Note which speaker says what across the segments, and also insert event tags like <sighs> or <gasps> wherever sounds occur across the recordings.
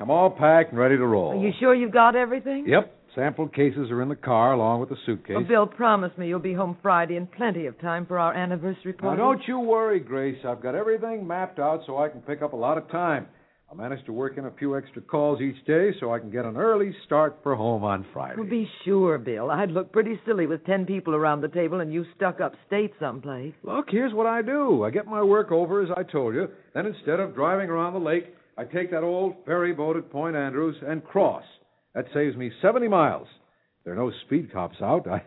Speaker 1: I'm all packed and ready to roll.
Speaker 2: Are you sure you've got everything?
Speaker 1: Yep. Sample cases are in the car along with the suitcase.
Speaker 2: Well, Bill promised me you'll be home Friday in plenty of time for our anniversary party.
Speaker 1: now, don't you worry, Grace. I've got everything mapped out so I can pick up a lot of time. I managed to work in a few extra calls each day so I can get an early start for home on Friday.
Speaker 2: Well, be sure, Bill. I'd look pretty silly with ten people around the table and you stuck upstate someplace.
Speaker 1: Look, here's what I do. I get my work over, as I told you. Then instead of driving around the lake, I take that old ferry boat at Point Andrews and cross. That saves me 70 miles. There are no speed cops out, I,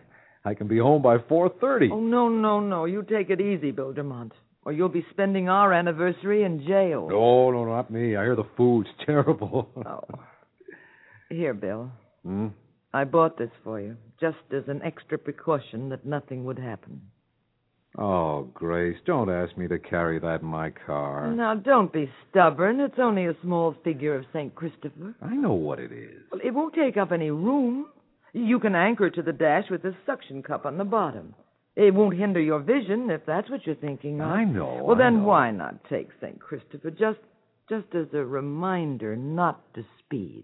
Speaker 1: I can be home by 4.30.
Speaker 2: Oh, no, no, no. You take it easy, Bill DeMont, or you'll be spending our anniversary in jail.
Speaker 1: No, no, not me. I hear the food's <laughs> terrible.
Speaker 2: Oh. Here, Bill.
Speaker 1: Hmm?
Speaker 2: I bought this for you, just as an extra precaution that nothing would happen.
Speaker 1: Oh, Grace, don't ask me to carry that in my car.
Speaker 2: Now, don't be stubborn. It's only a small figure of St. Christopher.
Speaker 1: I know what it is.
Speaker 2: Well, it won't take up any room. You can anchor it to the dash with a suction cup on the bottom. It won't hinder your vision if that's what you're thinking of.
Speaker 1: I know.
Speaker 2: Well,
Speaker 1: I
Speaker 2: then
Speaker 1: know.
Speaker 2: why not take St. Christopher just just as a reminder not to speed?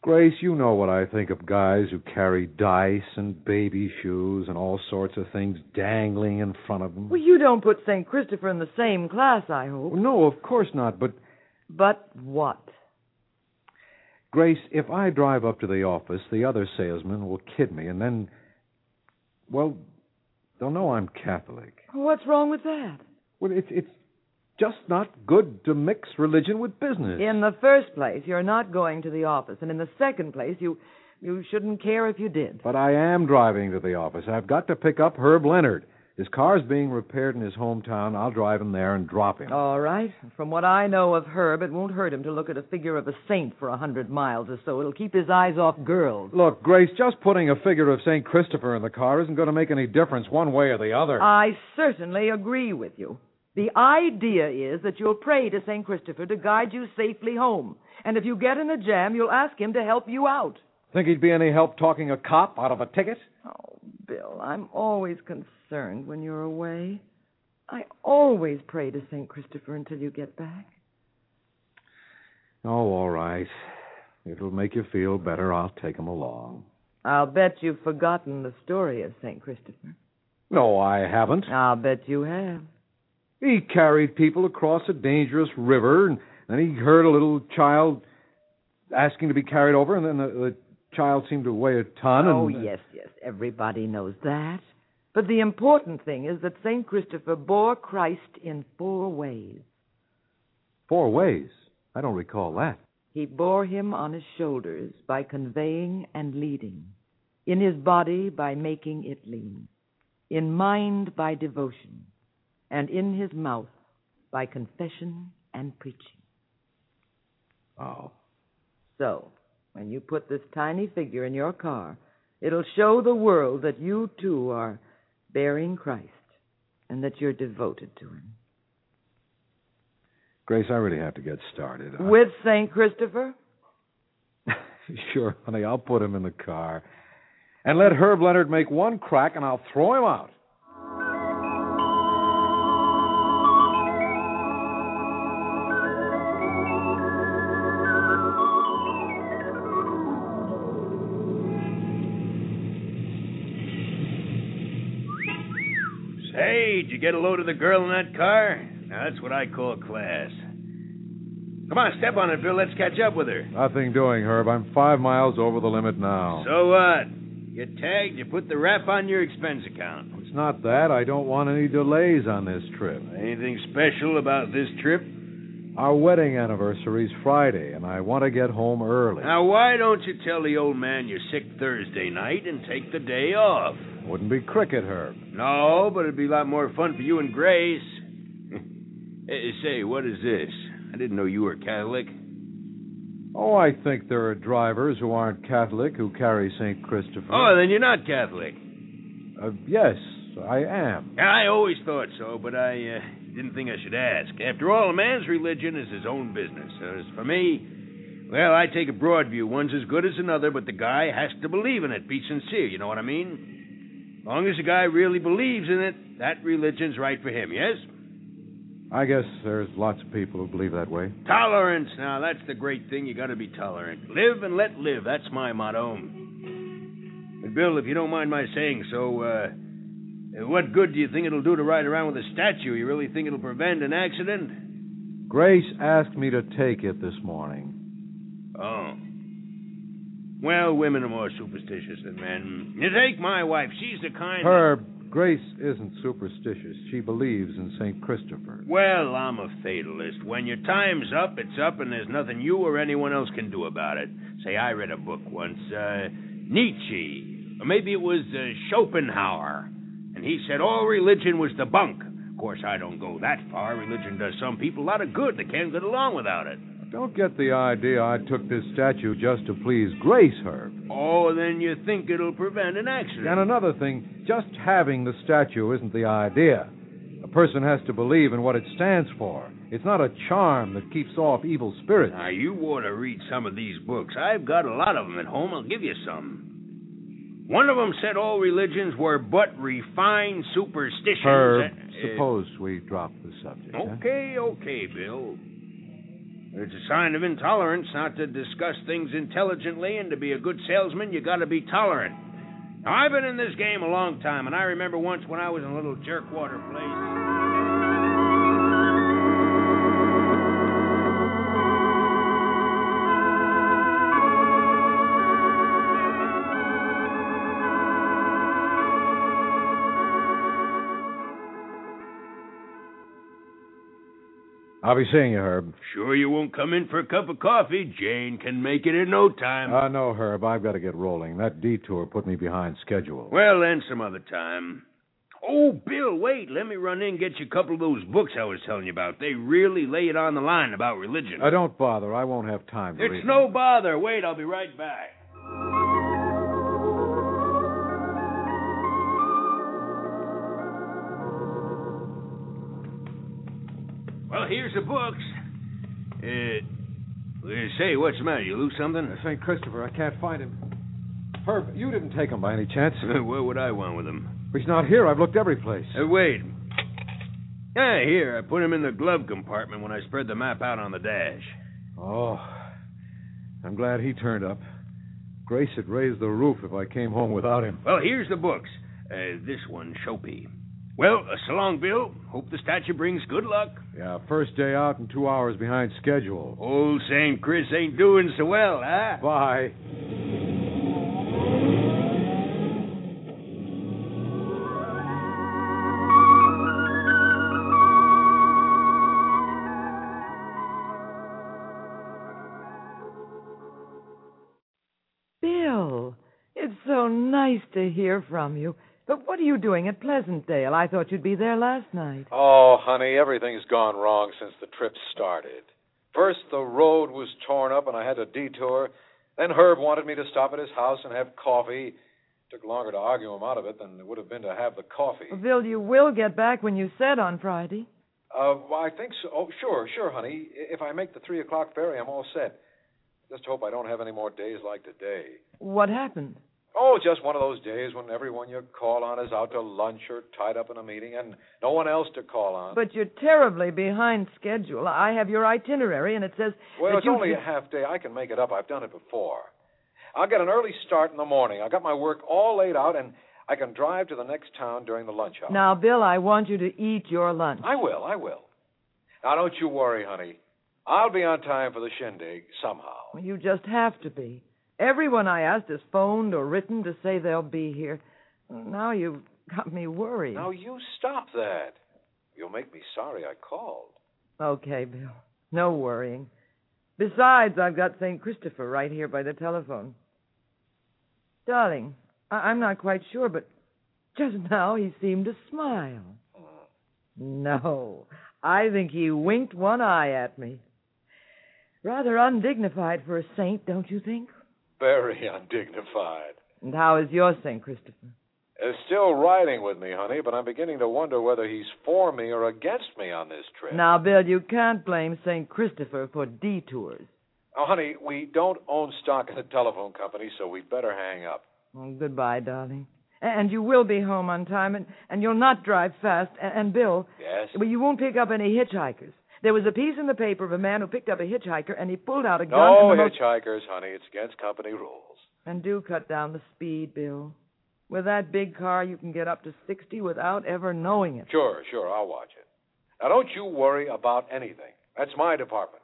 Speaker 1: Grace, you know what I think of guys who carry dice and baby shoes and all sorts of things dangling in front of them.
Speaker 2: Well, you don't put St. Christopher in the same class, I hope.
Speaker 1: No, of course not, but
Speaker 2: But what?
Speaker 1: Grace, if I drive up to the office, the other salesman will kid me, and then, well, they'll know I'm Catholic.
Speaker 2: What's wrong with that?
Speaker 1: Well, it's it's just not good to mix religion with business.
Speaker 2: In the first place, you're not going to the office, and in the second place, you you shouldn't care if you did.
Speaker 1: But I am driving to the office. I've got to pick up Herb Leonard. His car's being repaired in his hometown. I'll drive him there and drop him.
Speaker 2: All right. From what I know of Herb, it won't hurt him to look at a figure of a saint for a hundred miles or so. It'll keep his eyes off girls.
Speaker 1: Look, Grace, just putting a figure of St. Christopher in the car isn't going to make any difference one way or the other.
Speaker 2: I certainly agree with you. The idea is that you'll pray to St. Christopher to guide you safely home. And if you get in a jam, you'll ask him to help you out.
Speaker 1: Think he'd be any help talking a cop out of a ticket?
Speaker 2: Oh, Bill, I'm always concerned when you're away. I always pray to St. Christopher until you get back.
Speaker 1: Oh, all right. It'll make you feel better. I'll take him along.
Speaker 2: I'll bet you've forgotten the story of St. Christopher.
Speaker 1: No, I haven't.
Speaker 2: I'll bet you have.
Speaker 1: He carried people across a dangerous river, and then he heard a little child asking to be carried over, and then the, the child seemed to weigh a ton.
Speaker 2: Oh,
Speaker 1: and,
Speaker 2: yes, yes. Everybody knows that. But the important thing is that St. Christopher bore Christ in four ways.
Speaker 1: Four ways. I don't recall that.
Speaker 2: He bore him on his shoulders by conveying and leading, in his body by making it lean, in mind by devotion, and in his mouth by confession and preaching.
Speaker 1: Oh.
Speaker 2: So, when you put this tiny figure in your car, it'll show the world that you too are bearing Christ and that you're devoted to him.
Speaker 1: Grace, I really have to get started. I-
Speaker 2: With St. Christopher? <laughs>
Speaker 1: sure, honey, I'll put him in the car. And let Herb Leonard make one crack, and I'll throw him out.
Speaker 3: You get a load of the girl in that car? Now, that's what I call class. Come on, step on it, Bill. Let's catch up with her.
Speaker 1: Nothing doing, Herb. I'm five miles over the limit now.
Speaker 3: So what? You tagged, you put the rap on your expense account.
Speaker 1: It's not that. I don't want any delays on this trip.
Speaker 3: Anything special about this trip?
Speaker 1: Our wedding anniversary's Friday, and I want to get home early.
Speaker 3: Now, why don't you tell the old man you're sick Thursday night and take the day off?
Speaker 1: Wouldn't be cricket, Herb.
Speaker 3: No, but it'd be a lot more fun for you and Grace. <laughs> hey, say, what is this? I didn't know you were Catholic.
Speaker 1: Oh, I think there are drivers who aren't Catholic who carry St. Christopher.
Speaker 3: Oh, then you're not Catholic.
Speaker 1: Uh, yes, I am.
Speaker 3: I always thought so, but I uh, didn't think I should ask. After all, a man's religion is his own business. As for me, well, I take a broad view. One's as good as another, but the guy has to believe in it, be sincere, you know what I mean? Long as the guy really believes in it, that religion's right for him, yes?
Speaker 1: I guess there's lots of people who believe that way.
Speaker 3: Tolerance. Now, that's the great thing. You gotta be tolerant. Live and let live. That's my motto. But, Bill, if you don't mind my saying so, uh, what good do you think it'll do to ride around with a statue? You really think it'll prevent an accident?
Speaker 1: Grace asked me to take it this morning.
Speaker 3: Oh. Well, women are more superstitious than men. You take my wife. She's the kind. that-
Speaker 1: Grace isn't superstitious. She believes in St. Christopher.
Speaker 3: Well, I'm a fatalist. When your time's up, it's up, and there's nothing you or anyone else can do about it. Say, I read a book once, uh, Nietzsche, or maybe it was uh, Schopenhauer, and he said all religion was the bunk. Of course, I don't go that far. Religion does some people a lot of good. They can't get along without it.
Speaker 1: Don't get the idea I took this statue just to please Grace, Herb.
Speaker 3: Oh, then you think it'll prevent an accident.
Speaker 1: And another thing, just having the statue isn't the idea. A person has to believe in what it stands for. It's not a charm that keeps off evil spirits.
Speaker 3: Now, you ought to read some of these books. I've got a lot of them at home. I'll give you some. One of them said all religions were but refined superstitions.
Speaker 1: Herb,
Speaker 3: Uh,
Speaker 1: suppose we drop the subject. huh?
Speaker 3: Okay, okay, Bill. It's a sign of intolerance not to discuss things intelligently, and to be a good salesman, you gotta be tolerant. Now, I've been in this game a long time, and I remember once when I was in a little jerkwater place.
Speaker 1: I'll be seeing you, Herb.
Speaker 3: Sure you won't come in for a cup of coffee? Jane can make it in no time.
Speaker 1: Uh, no, Herb, I've got to get rolling. That detour put me behind schedule.
Speaker 3: well, then, some other time. Oh, Bill, wait. Let me run in and get you a couple of those books I was telling you about. They really lay it on the line about religion.
Speaker 1: Uh, don't bother. I won't have time to read
Speaker 3: It's
Speaker 1: them.
Speaker 3: no bother. Wait, I'll be right back. Here's the books. Uh, say, what's the matter? You lose something?
Speaker 1: St. Christopher, I can't find him. Herb, you didn't take him by any chance. <laughs>
Speaker 3: what would I want with him?
Speaker 1: He's not here. I've looked every place.
Speaker 3: Uh, wait. Yeah, here. I put him in the glove compartment when I spread the map out on the dash.
Speaker 1: Oh, I'm glad he turned up. Grace had raised the roof if I came home without him.
Speaker 3: Well, here's the books. Uh, this one, Shopee. Well, uh, so long, Bill. Hope the statue brings good luck.
Speaker 1: Yeah, first day out and two hours behind schedule.
Speaker 3: Old St. Chris ain't doing so well, huh?
Speaker 1: Bye.
Speaker 2: Bill, it's so nice to hear from you. But what are you doing at Pleasantdale? I thought you'd be there last night.
Speaker 1: Oh, honey, everything's gone wrong since the trip started. First, the road was torn up and I had a detour. Then Herb wanted me to stop at his house and have coffee. Took longer to argue him out of it than it would have been to have the coffee.
Speaker 2: Well, Bill, you will get back when you said on Friday.
Speaker 1: Uh, well, I think so. Oh, sure, sure, honey. If I make the three o'clock ferry, I'm all set. Just hope I don't have any more days like today.
Speaker 2: What happened?
Speaker 1: Oh, just one of those days when everyone you call on is out to lunch or tied up in a meeting and no one else to call on.
Speaker 2: But you're terribly behind schedule. I have your itinerary, and it says
Speaker 1: well,
Speaker 2: that
Speaker 1: it's
Speaker 2: you
Speaker 1: only a half day. I can make it up. I've done it before. I'll get an early start in the morning. I got my work all laid out, and I can drive to the next town during the lunch hour.
Speaker 2: Now, Bill, I want you to eat your lunch.
Speaker 1: I will. I will. Now, don't you worry, honey. I'll be on time for the shindig somehow.
Speaker 2: You just have to be. Everyone I asked has phoned or written to say they'll be here. Now you've got me worried.
Speaker 1: Now you stop that. You'll make me sorry I called.
Speaker 2: Okay, Bill. No worrying. Besides, I've got St. Christopher right here by the telephone. Darling, I- I'm not quite sure, but just now he seemed to smile. No, I think he winked one eye at me. Rather undignified for a saint, don't you think?
Speaker 1: Very <laughs> undignified.
Speaker 2: And how is your St. Christopher?
Speaker 1: Is still riding with me, honey, but I'm beginning to wonder whether he's for me or against me on this trip.
Speaker 2: Now, Bill, you can't blame St. Christopher for detours.
Speaker 1: Oh, honey, we don't own stock in the telephone company, so we'd better hang up.
Speaker 2: Oh, goodbye, darling. And you will be home on time, and, and you'll not drive fast. And, and Bill,
Speaker 1: Yes?
Speaker 2: well, you won't pick up any hitchhikers. There was a piece in the paper of a man who picked up a hitchhiker, and he pulled out a gun. Oh, no most-
Speaker 1: hitchhikers, honey. It's against company rules.
Speaker 2: And do cut down the speed, Bill. With that big car, you can get up to 60 without ever knowing it.
Speaker 1: Sure, sure, I'll watch it. Now, don't you worry about anything. That's my department.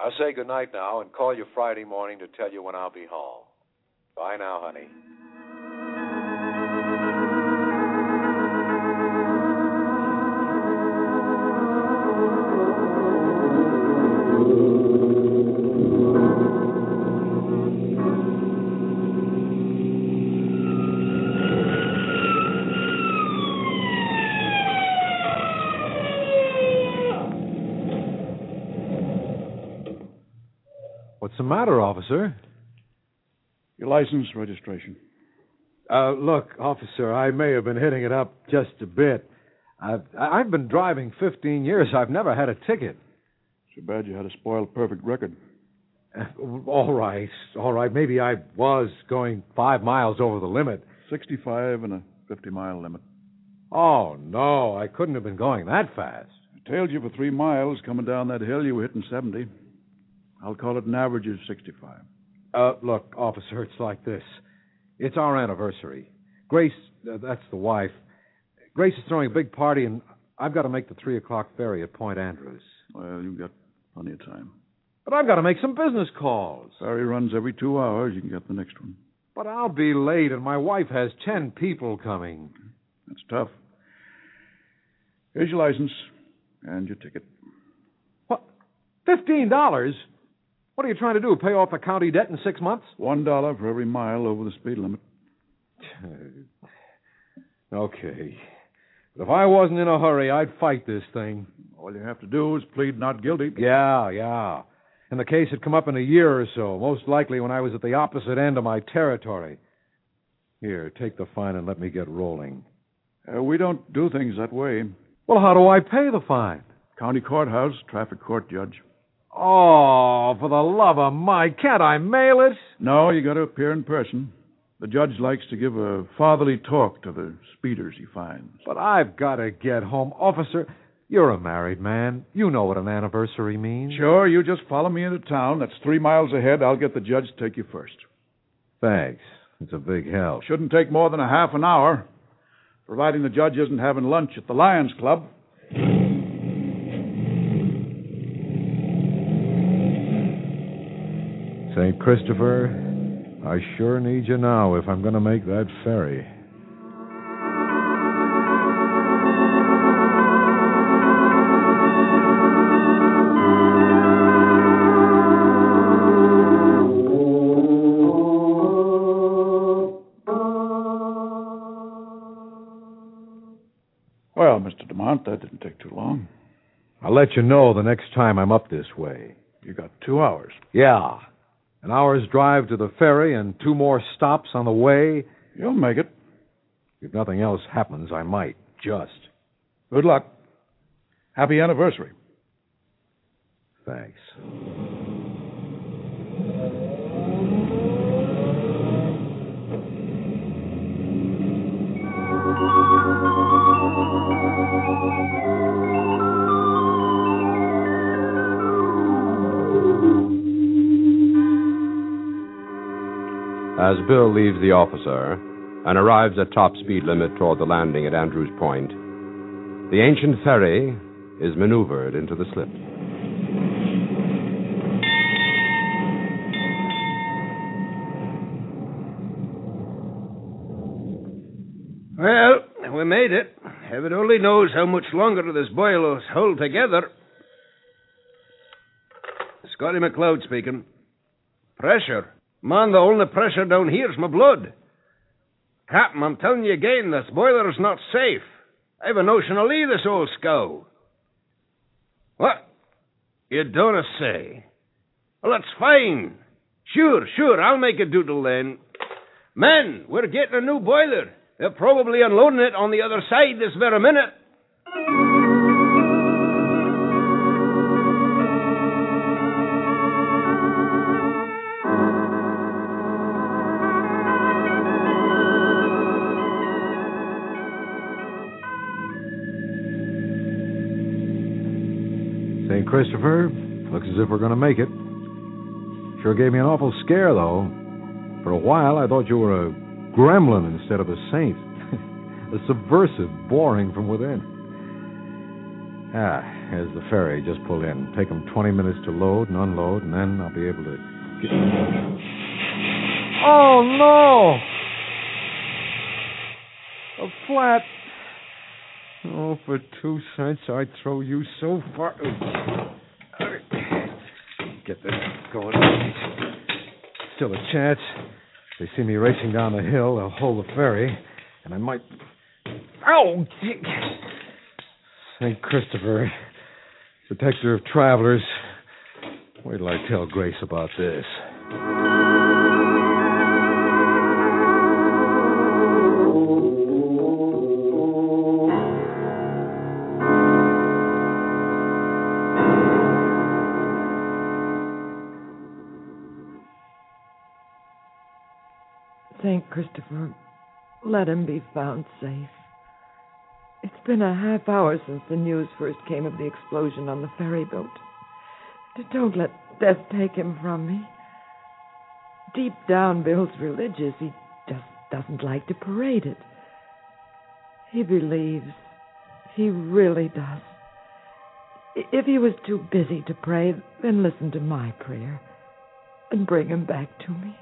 Speaker 1: I'll say good night now and call you Friday morning to tell you when I'll be home. Bye now, honey.
Speaker 4: Matter, officer?
Speaker 5: Your license registration.
Speaker 4: Uh, look, officer, I may have been hitting it up just a bit. I've I've been driving 15 years. I've never had a ticket.
Speaker 5: Too bad you had a spoiled perfect record.
Speaker 4: Uh, <laughs> all right, all right. Maybe I was going five miles over the limit.
Speaker 5: 65 and a 50 mile limit.
Speaker 4: Oh no, I couldn't have been going that fast.
Speaker 5: I tailed you for three miles. Coming down that hill, you were hitting 70. I'll call it an average of 65.
Speaker 4: Uh, look, officer, it's like this. It's our anniversary. Grace, uh, that's the wife. Grace is throwing a big party, and I've got to make the three o'clock ferry at Point Andrews.
Speaker 5: Well, you've got plenty of time.
Speaker 4: But I've got to make some business calls.
Speaker 5: Ferry runs every two hours. You can get the next one.
Speaker 4: But I'll be late, and my wife has ten people coming.
Speaker 5: That's tough. Here's your license and your ticket.
Speaker 4: What? Fifteen dollars? What are you trying to do? Pay off the county debt in six months?
Speaker 5: One dollar for every mile over the speed limit.
Speaker 4: okay. But if I wasn't in a hurry, I'd fight this thing.
Speaker 5: All you have to do is plead not guilty.
Speaker 4: Yeah, yeah. And the case had come up in a year or so, most likely when I was at the opposite end of my territory. Here, take the fine and let me get rolling.
Speaker 5: Uh, we don't do things that way.
Speaker 4: Well, how do I pay the fine?
Speaker 5: County courthouse, traffic court judge.
Speaker 4: Oh, for the love of Mike, can't I mail it?
Speaker 5: No, you got to appear in person. The judge likes to give a fatherly talk to the speeders he finds.
Speaker 4: But I've got to get home. Officer, you're a married man. You know what an anniversary means.
Speaker 5: Sure, you just follow me into town. That's three miles ahead. I'll get the judge to take you first.
Speaker 4: Thanks. It's a big help.
Speaker 5: Shouldn't take more than a half an hour. providing the judge isn't having lunch at the Lions Club.
Speaker 1: St. Christopher, I sure need you now if I'm going to make that ferry.
Speaker 5: Well, Mr. DeMont, that didn't take too long.
Speaker 1: I'll let you know the next time I'm up this way.
Speaker 5: You got two hours.
Speaker 1: Yeah. An hour's drive to the ferry and two more stops on the way.
Speaker 5: You'll make it.
Speaker 1: If nothing else happens, I might. Just.
Speaker 5: Good luck. Happy anniversary.
Speaker 1: Thanks.
Speaker 6: As Bill leaves the officer and arrives at top speed limit toward the landing at Andrews Point, the ancient ferry is maneuvered into the slip.
Speaker 3: Well, we made it. Heaven only knows how much longer this boil will hold together. Scotty McLeod speaking. Pressure. Man, the only pressure down here's my blood. Captain, I'm telling you again, this boiler's not safe. I've a notion to leave this old scow. What? You don't say? Well, that's fine. Sure, sure, I'll make a doodle then. Men, we're getting a new boiler. They're probably unloading it on the other side this very minute.
Speaker 1: St. Christopher, looks as if we're going to make it. Sure gave me an awful scare, though. For a while, I thought you were a gremlin instead of a saint. <laughs> a subversive boring from within. Ah, here's the ferry. Just pulled in. Take 'em 20 minutes to load and unload, and then I'll be able to get. Oh, no! A flat. Oh, for two cents, I'd throw you so far. Get this going. Still a chance. They see me racing down the hill, they'll hold the ferry, and I might. Ow! St. Christopher, protector of travelers. Wait till I tell Grace about this.
Speaker 2: Christopher, let him be found safe. It's been a half hour since the news first came of the explosion on the ferry boat. Don't let death take him from me. Deep down, Bill's religious. He just doesn't like to parade it. He believes. He really does. If he was too busy to pray, then listen to my prayer and bring him back to me.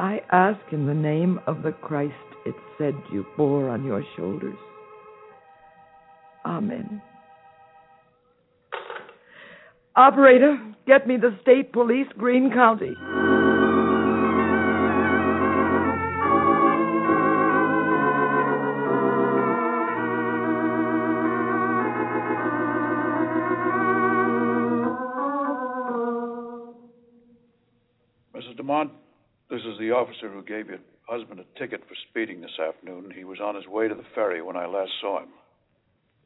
Speaker 2: I ask in the name of the Christ it said you bore on your shoulders. Amen. Operator, get me the state police, Green County.
Speaker 5: The officer who gave your husband a ticket for speeding this afternoon. He was on his way to the ferry when I last saw him.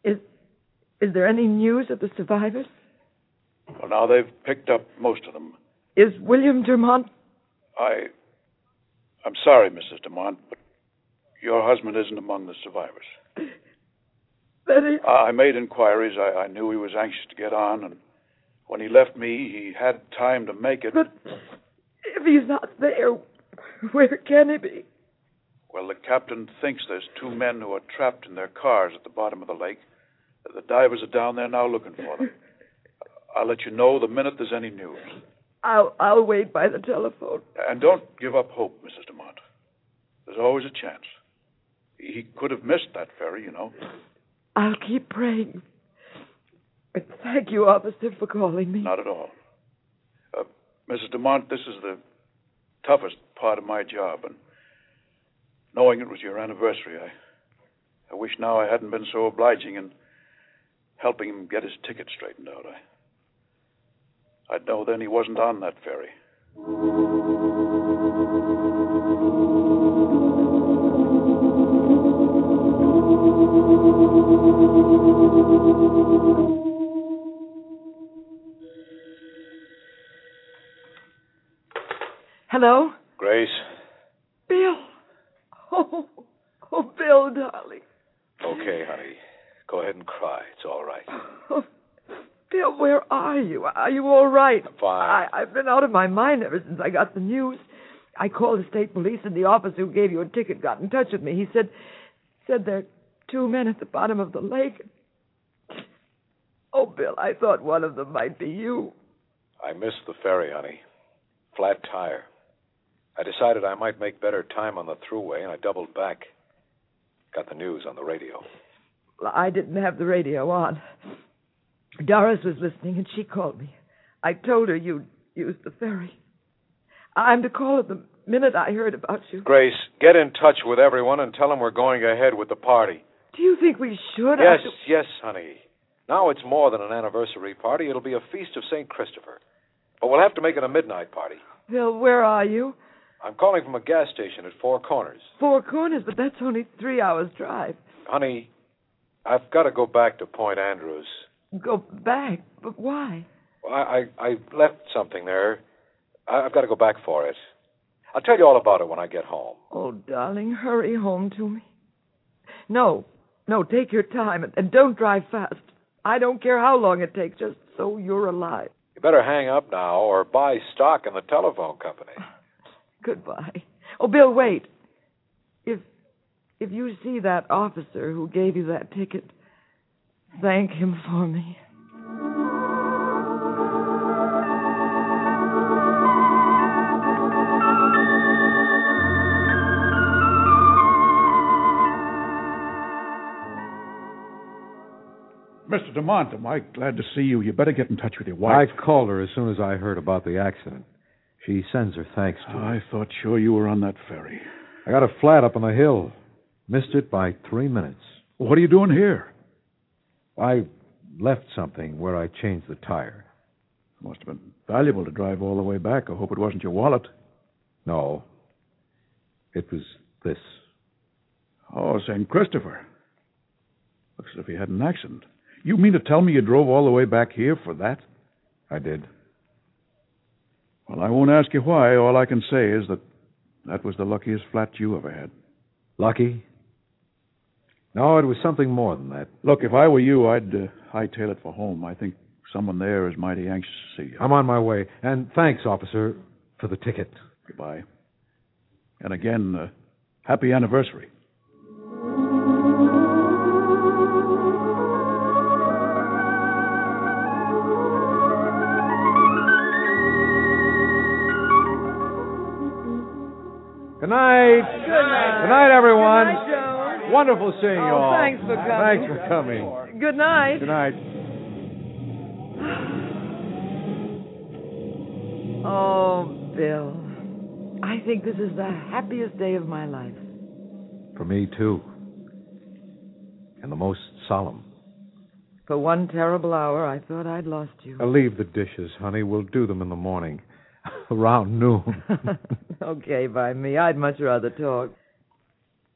Speaker 2: Is is there any news of the survivors?
Speaker 5: Well, now they've picked up most of them.
Speaker 2: Is William DeMont
Speaker 5: I. I'm sorry, Mrs. DeMont, but your husband isn't among the survivors. <laughs> I I made inquiries. I, I knew he was anxious to get on, and when he left me, he had time to make it.
Speaker 2: but if he's not there, <laughs> where can he be?
Speaker 7: Well, the captain thinks there's two men who are trapped in their cars at the bottom of the lake. The divers are down there now looking for them. <laughs> I'll let you know the minute there's any news.
Speaker 2: I'll I'll wait by the telephone.
Speaker 7: And don't give up hope, Mrs. DeMont. There's always a chance. He could have missed that ferry, you know.
Speaker 2: I'll keep praying. Thank you, officer, for calling me.
Speaker 7: Not at all. Uh, Mrs. DeMont, this is the toughest part of my job, and knowing it was your anniversary, I, I wish now I hadn't been so obliging in helping him get his ticket straightened out. I, I'd know then he wasn't on that ferry.
Speaker 2: Hello?
Speaker 8: Grace,
Speaker 2: Bill. <laughs> Oh, oh, Bill, darling.
Speaker 8: okay, honey. Go ahead and cry. It's all right.
Speaker 2: Oh, <laughs> Bill, where are you? Are you all right?
Speaker 8: I'm fine.
Speaker 2: I, I've been out of my mind ever since I got the news. I called the state police, and the officer who gave you a ticket got in touch with me. He said, said there are two men at the bottom of the lake. Oh, Bill, I thought one of them might be you.
Speaker 8: I missed the ferry, honey. Flat tire. I decided I might make better time on the throughway, and I doubled back. Got the news on the radio.
Speaker 2: Well, I didn't have the radio on. Doris was listening, and she called me. I told her you'd used the ferry. I'm to call her the minute I heard about you.
Speaker 8: Grace, get in touch with everyone and tell them we're going ahead with the party.
Speaker 2: Do you think we should?
Speaker 8: Yes, yes, honey. Now it's more than an anniversary party. It'll be a feast of St. Christopher. But we'll have to make it a midnight party.
Speaker 2: Bill, where are you?
Speaker 8: I'm calling from a gas station at Four Corners.
Speaker 2: Four Corners, but that's only three hours' drive.
Speaker 8: Honey, I've got to go back to Point Andrews.
Speaker 2: Go back, but why?
Speaker 8: I, I, I left something there. I, I've got to go back for it. I'll tell you all about it when I get home.
Speaker 2: Oh, darling, hurry home to me. No, no, take your time and, and don't drive fast. I don't care how long it takes, just so you're alive.
Speaker 8: You better hang up now or buy stock in the telephone company.
Speaker 2: Goodbye. Oh, Bill, wait. If if you see that officer who gave you that ticket, thank him for me.
Speaker 5: Mr. DeMont, am I glad to see you? You better get in touch with your wife.
Speaker 1: I called her as soon as I heard about the accident. She sends her thanks to me.
Speaker 5: I thought sure you were on that ferry.
Speaker 1: I got a flat up on the hill. Missed it by three minutes.
Speaker 5: What are you doing here?
Speaker 1: I left something where I changed the tire.
Speaker 5: It Must have been valuable to drive all the way back. I hope it wasn't your wallet.
Speaker 1: No. It was this.
Speaker 5: Oh, St. Christopher. Looks as if he had an accident. You mean to tell me you drove all the way back here for that?
Speaker 1: I did.
Speaker 5: Well, I won't ask you why. All I can say is that that was the luckiest flat you ever had.
Speaker 1: Lucky? No, it was something more than that.
Speaker 5: Look, if I were you, I'd uh, hightail it for home. I think someone there is mighty anxious to see you.
Speaker 1: I'm on my way. And thanks, officer, for the ticket.
Speaker 5: Goodbye. And again, uh, happy anniversary.
Speaker 1: Good night.
Speaker 2: Good night.
Speaker 1: Good night, everyone.
Speaker 2: Good night.
Speaker 1: Wonderful seeing you
Speaker 2: Oh,
Speaker 1: all.
Speaker 2: thanks for coming.
Speaker 1: Thanks for coming.
Speaker 2: Good night.
Speaker 1: Good night. <sighs>
Speaker 2: Oh, Bill. I think this is the happiest day of my life.
Speaker 1: For me, too. And the most solemn.
Speaker 2: For one terrible hour, I thought I'd lost you.
Speaker 1: Uh, leave the dishes, honey. We'll do them in the morning. <laughs> Around noon. <laughs>
Speaker 2: okay, by me. I'd much rather talk.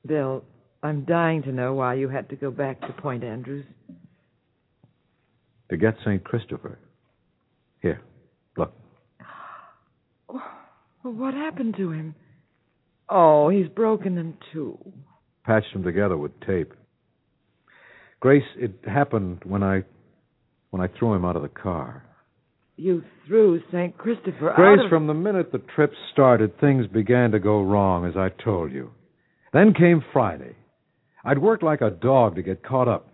Speaker 2: Bill, I'm dying to know why you had to go back to Point Andrews.
Speaker 1: to get St. Christopher. Here, look. <gasps>
Speaker 2: Well, what happened to him? Oh, he's broken in two.
Speaker 1: Patched them together with tape. Grace, it happened when I when I threw him out of the car.
Speaker 2: You threw St. Christopher
Speaker 1: Grace,
Speaker 2: out of...
Speaker 1: from the minute the trip started, things began to go wrong, as I told you. Then came Friday. I'd worked like a dog to get caught up.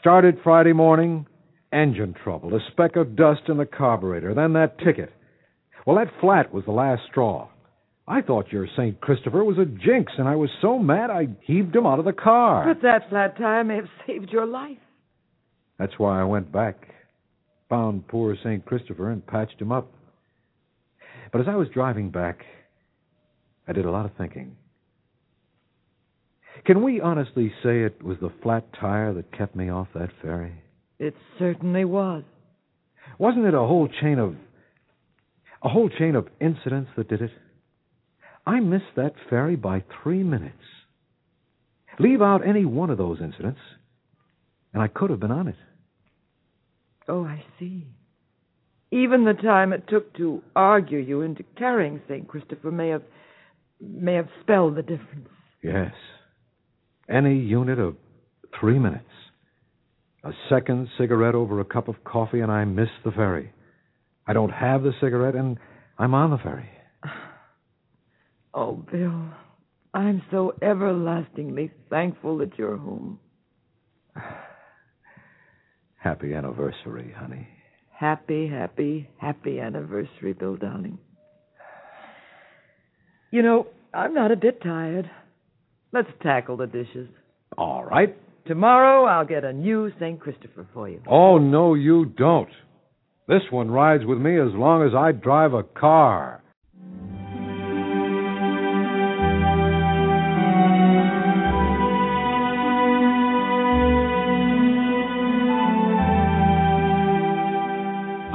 Speaker 1: Started Friday morning, engine trouble, a speck of dust in the carburetor, then that ticket. Well, that flat was the last straw. I thought your St. Christopher was a jinx, and I was so mad I heaved him out of the car.
Speaker 2: But that flat tire may have saved your life.
Speaker 1: That's why I went back, found poor St. Christopher, and patched him up. But as I was driving back, I did a lot of thinking. Can we honestly say it was the flat tire that kept me off that ferry?
Speaker 2: It certainly was.
Speaker 1: Wasn't it a whole chain of a whole chain of incidents that did it? I missed that ferry by three minutes. Leave out any one of those incidents, and I could have been on it.
Speaker 2: Oh, I see. Even the time it took to argue you into carrying St. Christopher may have may have spelled the difference.
Speaker 1: Yes. Any unit of three minutes. A second cigarette over a cup of coffee, and I miss the ferry. I don't have the cigarette, and I'm on the ferry. <sighs>
Speaker 2: Oh, Bill, I'm so everlastingly thankful that you're home. <sighs>
Speaker 1: Happy anniversary, honey.
Speaker 2: Happy, happy, happy anniversary, Bill Darling. You know, I'm not a bit tired. Let's tackle the dishes.
Speaker 1: All right.
Speaker 2: Tomorrow I'll get a new St. Christopher for you.
Speaker 1: Oh, no, you don't. This one rides with me as long as I drive a car.